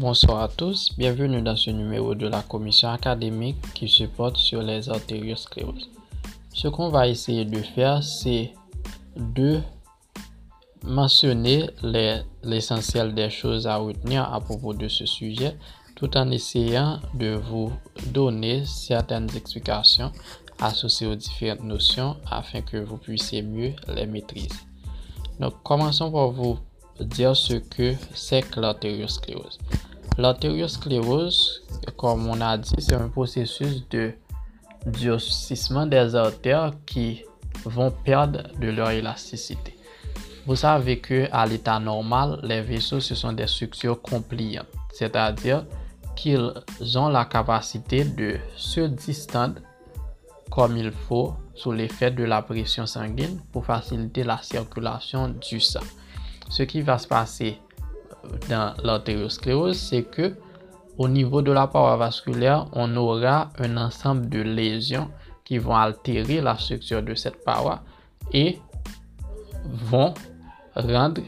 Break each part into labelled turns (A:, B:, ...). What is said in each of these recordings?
A: Bonsoir à tous, bienvenue dans ce numéro de la commission académique qui se porte sur les artérioscléroses. Ce qu'on va essayer de faire, c'est de mentionner l'essentiel des choses à retenir à propos de ce sujet, tout en essayant de vous donner certaines explications associées aux différentes notions afin que vous puissiez mieux les maîtriser. Donc, commençons par vous dire ce que c'est que l'artériosclérose. L'artériosclérose, comme on a dit, c'est un processus de durcissement des artères qui vont perdre de leur élasticité. Vous savez que à l'état normal, les vaisseaux ce sont des structures compliantes, c'est-à-dire qu'ils ont la capacité de se distendre comme il faut sous l'effet de la pression sanguine pour faciliter la circulation du sang. Ce qui va se passer dans l'artériosclérose, c'est que au niveau de la paroi vasculaire, on aura un ensemble de lésions qui vont altérer la structure de cette paroi et vont rendre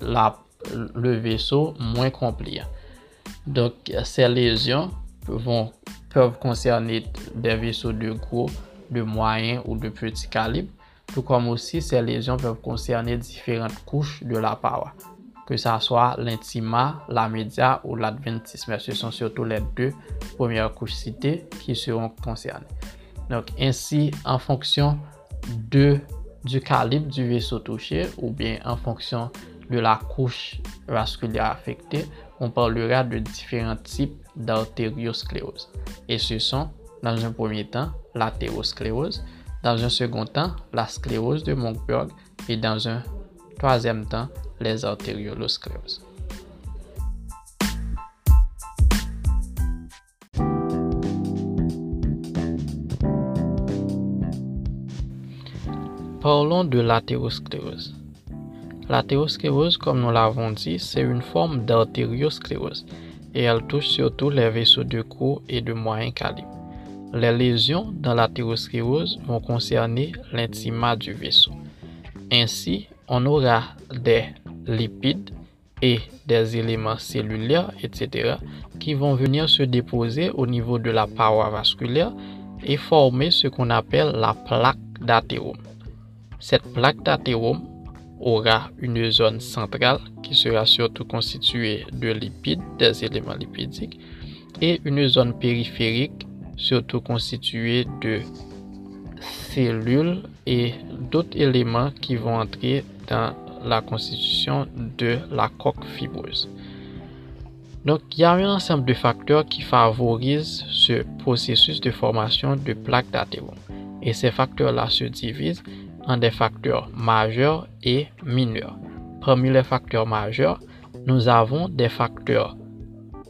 A: le vaisseau moins compliant. Donc, ces lésions peuvent concerner des vaisseaux de gros, de moyen ou de petit calibre, tout comme aussi ces lésions peuvent concerner différentes couches de la paroi, que ce soit l'intima, la média ou l'adventisme. Ce sont surtout les deux premières couches citées qui seront concernées. Donc, ainsi, en fonction du calibre du vaisseau touché ou bien en fonction de la couche vasculaire affectée, on parlera de différents types d'artériosclérose. Et ce sont, dans un premier temps, l'athérosclérose, dans un second temps, la sclérose de Monkberg et dans un troisième temps, les artérioloscléroses. Parlons de l'athérosclérose. L'athérosclérose, comme nous l'avons dit, c'est une forme d'artériosclérose et elle touche surtout les vaisseaux de gros et de moyen calibre. Les lésions dans l'athérosclérose vont concerner l'intima du vaisseau. Ainsi, on aura des lipides et des éléments cellulaires, etc., qui vont venir se déposer au niveau de la paroi vasculaire et former ce qu'on appelle la plaque d'athérome. Cette plaque d'athérome aura une zone centrale qui sera surtout constituée de lipides, des éléments lipidiques, et une zone périphérique surtout constituée de cellules et d'autres éléments qui vont entrer dans la constitution de la coque fibreuse. Donc, il y a un ensemble de facteurs qui favorisent ce processus de formation de plaques d'athérome. Et ces facteurs-là se divisent des facteurs majeurs et mineurs. Parmi les facteurs majeurs, nous avons des facteurs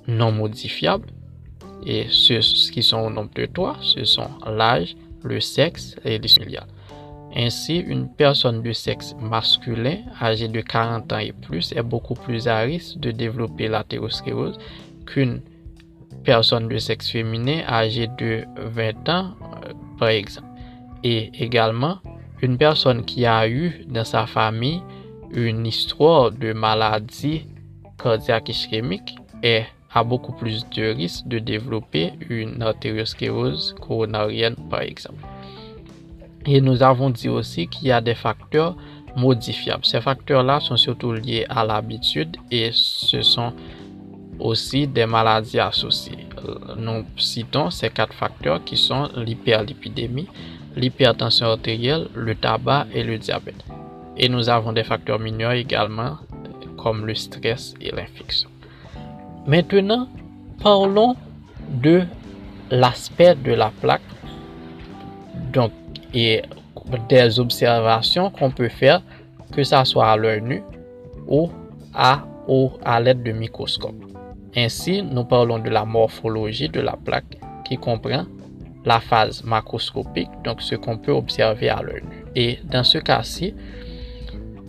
A: non modifiables et ceux qui sont au nombre de trois, ce sont l'âge, le sexe et les. Ainsi, une personne de sexe masculin âgée de 40 ans et plus est beaucoup plus à risque de développer l'athérosclérose qu'une personne de sexe féminin âgée de 20 ans, euh, par exemple. Et également, une personne qui a eu dans sa famille une histoire de maladie cardiaque ischémique est, a beaucoup plus de risques de développer une artériosclérose coronarienne, par exemple. Et nous avons dit aussi qu'il y a des facteurs modifiables. Ces facteurs-là sont surtout liés à l'habitude et ce sont aussi des maladies associées. Nous citons ces quatre facteurs qui sont l'hyperlipidémie, l'hypertension artérielle, le tabac et le diabète. Et nous avons des facteurs mineurs également, comme le stress et l'infection. Maintenant, parlons de l'aspect de la plaque et des observations qu'on peut faire, que ce soit à l'œil nu ou à, ou à l'aide de microscope. Ainsi, nous parlons de la morphologie de la plaque qui comprend la phase macroscopique, donc ce qu'on peut observer à l'œil nu. Et dans ce cas-ci,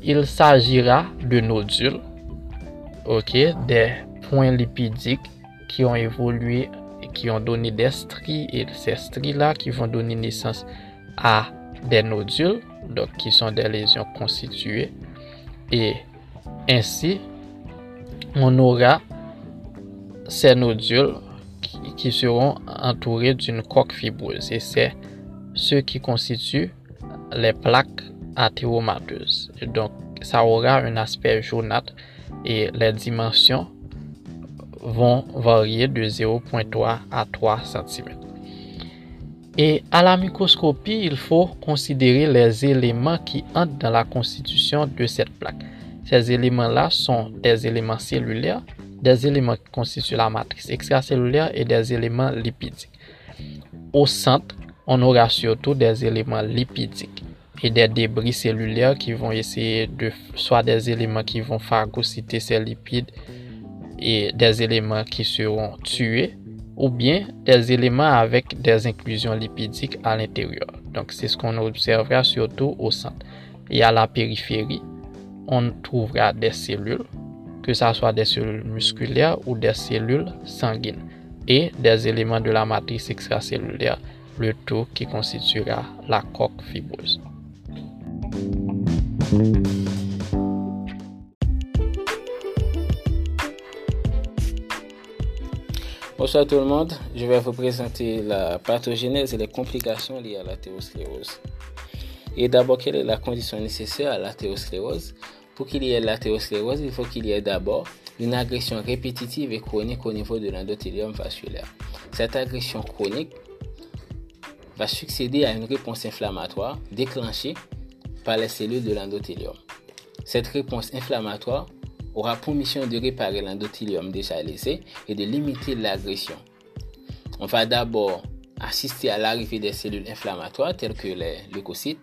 A: il s'agira de nodules, ok, des points lipidiques qui ont évolué et qui ont donné des stries et ces stries-là qui vont donner naissance à des nodules, donc qui sont des lésions constituées. Et ainsi, on aura ces nodules qui, seront entourés d'une coque fibreuse. Et c'est ce qui constitue les plaques athéromateuses. donc, ça aura un aspect jaunâtre et les dimensions vont varier de 0.3 à 3 cm. Et à la microscopie, il faut considérer les éléments qui entrent dans la constitution de cette plaque. Ces éléments-là sont des éléments cellulaires, des éléments qui constituent la matrice extracellulaire et des éléments lipidiques. Au centre, on aura surtout des éléments lipidiques et des débris cellulaires qui vont essayer de, soit des éléments qui vont phagocyter ces lipides et des éléments qui seront tués ou bien des éléments avec des inclusions lipidiques à l'intérieur. Donc c'est ce qu'on observera surtout au centre. Et à la périphérie, on trouvera des cellules, que ce soit des cellules musculaires ou des cellules sanguines, et des éléments de la matrice extracellulaire, le tout qui constituera la coque fibreuse.
B: Bonsoir tout le monde, je vais vous présenter la pathogénèse et les complications liées à l'athérosclérose. Et d'abord, quelle est la condition nécessaire à l'athérosclérose Pour qu'il y ait l'athérosclérose, il faut qu'il y ait d'abord une agression répétitive et chronique au niveau de l'endothélium vasculaire. Cette agression chronique va succéder à une réponse inflammatoire déclenchée par les cellules de l'endothélium. Cette réponse inflammatoire aura pour mission de réparer l'endothélium déjà laissé et de limiter l'agression. On va d'abord assister à l'arrivée des cellules inflammatoires telles que les leucocytes,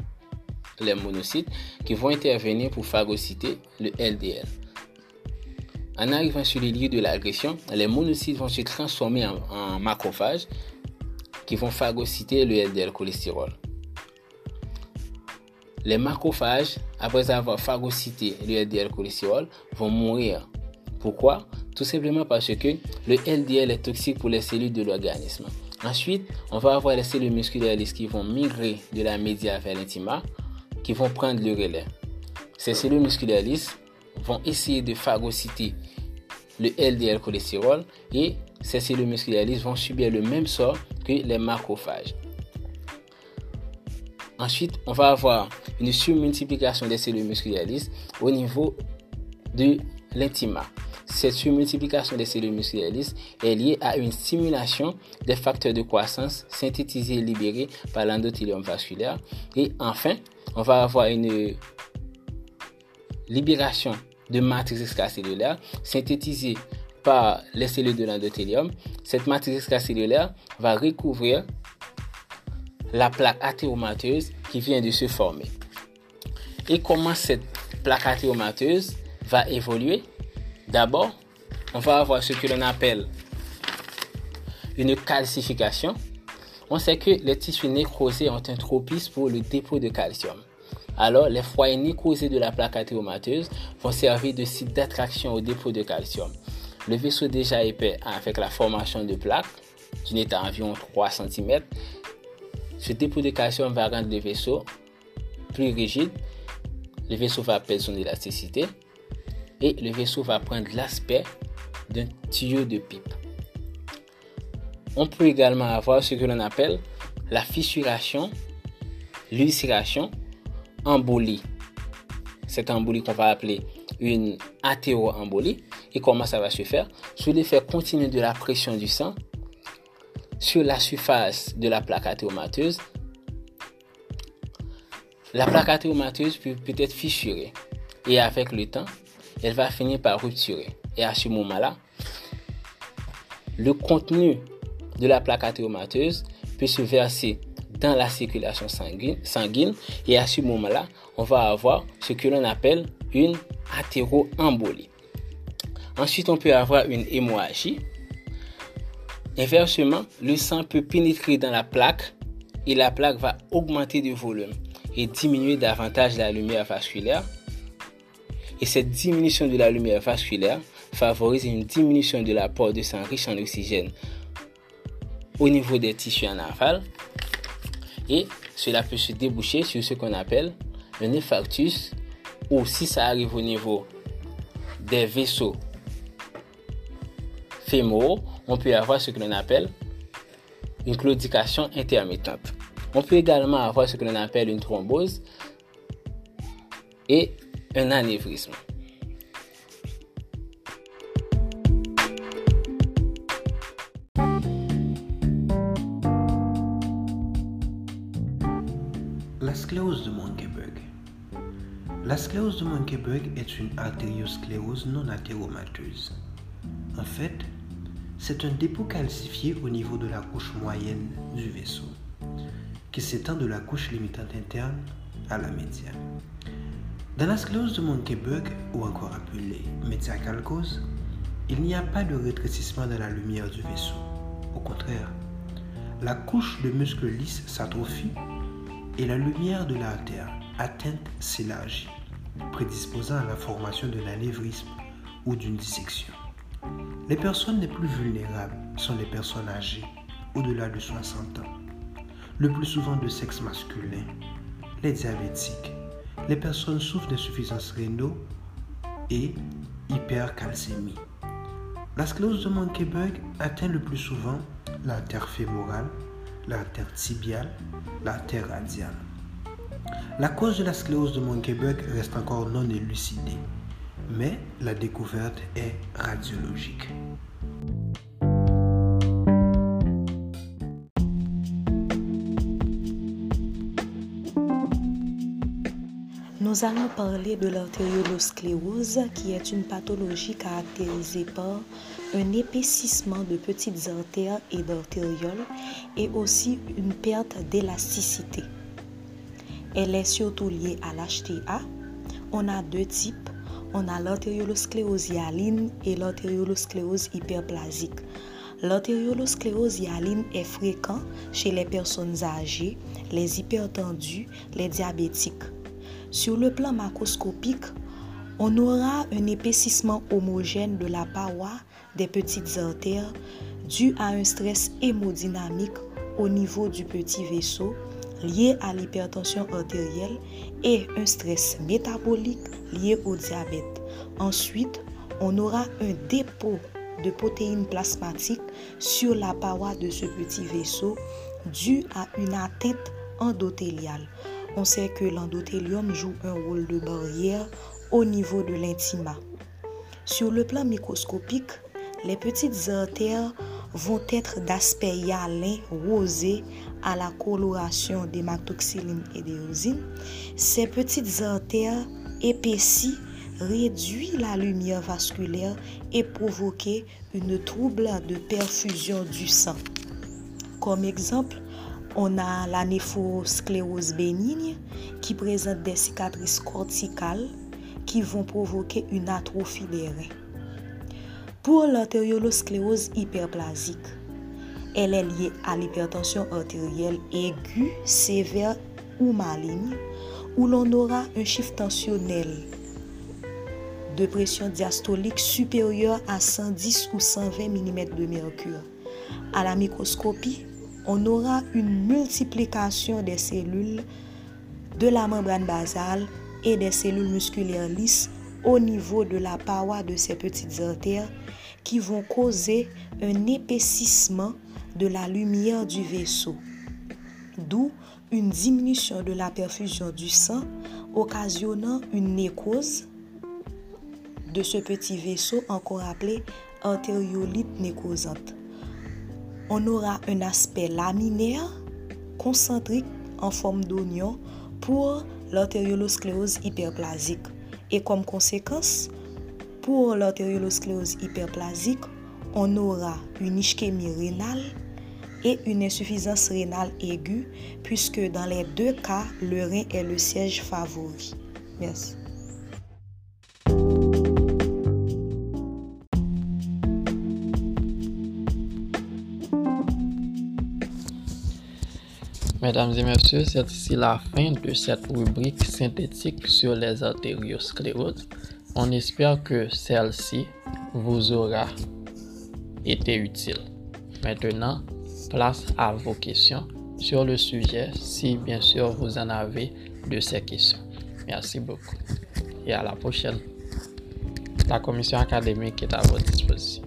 B: les monocytes, qui vont intervenir pour phagocyter le LDL. En arrivant sur les lieux de l'agression, les monocytes vont se transformer en, en macrophages qui vont phagocyter le LDL cholestérol. Les macrophages, après avoir phagocyté le LDL cholestérol, vont mourir. Pourquoi? Tout simplement parce que le LDL est toxique pour les cellules de l'organisme. Ensuite, on va avoir les cellules musculaires qui vont migrer de la média vers l'intima, qui vont prendre le relais. Ces cellules musculaires vont essayer de phagocyter le LDL cholestérol et ces cellules musculaires vont subir le même sort que les macrophages. Ensuite, on va avoir une surmultiplication des cellules musculaires au niveau de l'intima. Cette surmultiplication des cellules musculaires est liée à une stimulation des facteurs de croissance synthétisés et libérés par l'endothélium vasculaire. Et enfin, on va avoir une libération de matrice extracellulaire synthétisée par les cellules de l'endothélium. Cette matrice extracellulaire va recouvrir la plaque athéromateuse qui vient de se former. Et comment cette plaque athéromateuse va évoluer? D'abord, on va avoir ce que l'on appelle une calcification. On sait que les tissus nécrosés ont un tropisme pour le dépôt de calcium. Alors, les foyers nécrosés de la plaque athéromateuse vont servir de site d'attraction au dépôt de calcium. Le vaisseau déjà épais avec la formation de plaques d'une état environ 3 cm ce dépôt de calcium va rendre le vaisseau plus rigide. Le vaisseau va perdre son élasticité. Et le vaisseau va prendre l'aspect d'un tuyau de pipe. On peut également avoir ce que l'on appelle la fissuration, l'ulcération, embolie. Cette embolie qu'on va appeler une athéroembolie. Et comment ça va se faire? Sous l'effet continu de la pression du sang sur la surface de la plaque athéromateuse, la plaque athéromateuse peut, peut être fissurée et avec le temps, elle va finir par rupturer. Et à ce moment-là, le contenu de la plaque athéromateuse peut se verser dans la circulation sanguine, sanguine et à ce moment-là, on va avoir ce que l'on appelle une athéroembolie. Ensuite, on peut avoir une hémorragie Inversement, le sang peut pénétrer dans la plaque et la plaque va augmenter de volume et diminuer davantage la lumière vasculaire. Et cette diminution de la lumière vasculaire favorise une diminution de l'apport de sang riche en oxygène au niveau des tissus en aval. Et cela peut se déboucher sur ce qu'on appelle un infarctus ou si ça arrive au niveau des vaisseaux fémoraux, on peut avoir ce que l'on appelle une claudication intermittente. On peut également avoir ce que l'on appelle une thrombose et un anévrisme.
C: La sclérose de Monkeyberg. La sclérose de Monkeyberg est une artériosclérose non athéromateuse. En fait, c'est un dépôt calcifié au niveau de la couche moyenne du vaisseau, qui s'étend de la couche limitante interne à la médiane. Dans la sclérose de Monkeyberg, ou encore appelée médiacalcose, il n'y a pas de rétrécissement dans la lumière du vaisseau. Au contraire, la couche de muscles lisses s'atrophie et la lumière de l'artère atteinte s'élargit, prédisposant à la formation d'un anévrisme ou d'une dissection. Les personnes les plus vulnérables sont les personnes âgées, au-delà de 60 ans, le plus souvent de sexe masculin, les diabétiques, les personnes souffrent d'insuffisance rénale et hypercalcémie. La sclérose de Monkeyberg atteint le plus souvent l'artère fémorale, l'artère tibiale, l'artère radiale. La cause de la sclérose de Monkeyberg reste encore non élucidée, mais la découverte est radiologique.
D: Nous allons parler de l'artériolosclérose qui est une pathologie caractérisée par un épaississement de petites artères et d'artérioles et aussi une perte d'élasticité. Elle est surtout liée à l'HTA. On a deux types. On a l'artériolosclérose hyaline et l'artériolosclérose hyperplasique. L'artériolosclérose hyaline est fréquent chez les personnes âgées, les hypertendus, les diabétiques. Sur le plan macroscopique, on aura un épaississement homogène de la paroi des petites artères dû à un stress hémodynamique au niveau du petit vaisseau lié à l'hypertension artérielle et un stress métabolique lié au diabète. Ensuite, on aura un dépôt de protéines plasmatiques sur la paroi de ce petit vaisseau dû à une atteinte endothéliale. On sait que l'endothélium joue un rôle de barrière au niveau de l'intima. Sur le plan microscopique, les petites artères vont être d'aspect hyalin rosé à la coloration d'hématoxyline et d'éosine. Ces petites artères épaissies réduisent la lumière vasculaire et provoquent une trouble de perfusion du sang. Comme exemple, on a la néphrosclérose bénigne qui présente des cicatrices corticales qui vont provoquer une atrophie des reins. Pour l'artériolosclérose hyperplasique, elle est liée à l'hypertension artérielle aiguë, sévère ou maligne, où l'on aura un chiffre tensionnel de pression diastolique supérieur à 110 ou 120 mm de mercure. À la microscopie, on aura une multiplication des cellules de la membrane basale et des cellules musculaires lisses au niveau de la paroi de ces petites artères qui vont causer un épaississement de la lumière du vaisseau, d'où une diminution de la perfusion du sang occasionnant une nécrose de ce petit vaisseau encore appelé artériolite nécrosante on aura un aspect laminaire, concentrique en forme d'oignon pour l'artériolosclérose hyperplasique. Et comme conséquence, pour l'artériolosclérose hyperplasique, on aura une ischémie rénale et une insuffisance rénale aiguë, puisque dans les deux cas, le rein est le siège favori. Merci.
A: Mesdames et messieurs, c'est ici la fin de cette rubrique synthétique sur les artérioscléroses. On espère que celle-ci vous aura été utile. Maintenant, place à vos questions sur le sujet si bien sûr vous en avez de ces questions. Merci beaucoup et à la prochaine. La commission académique est à votre disposition.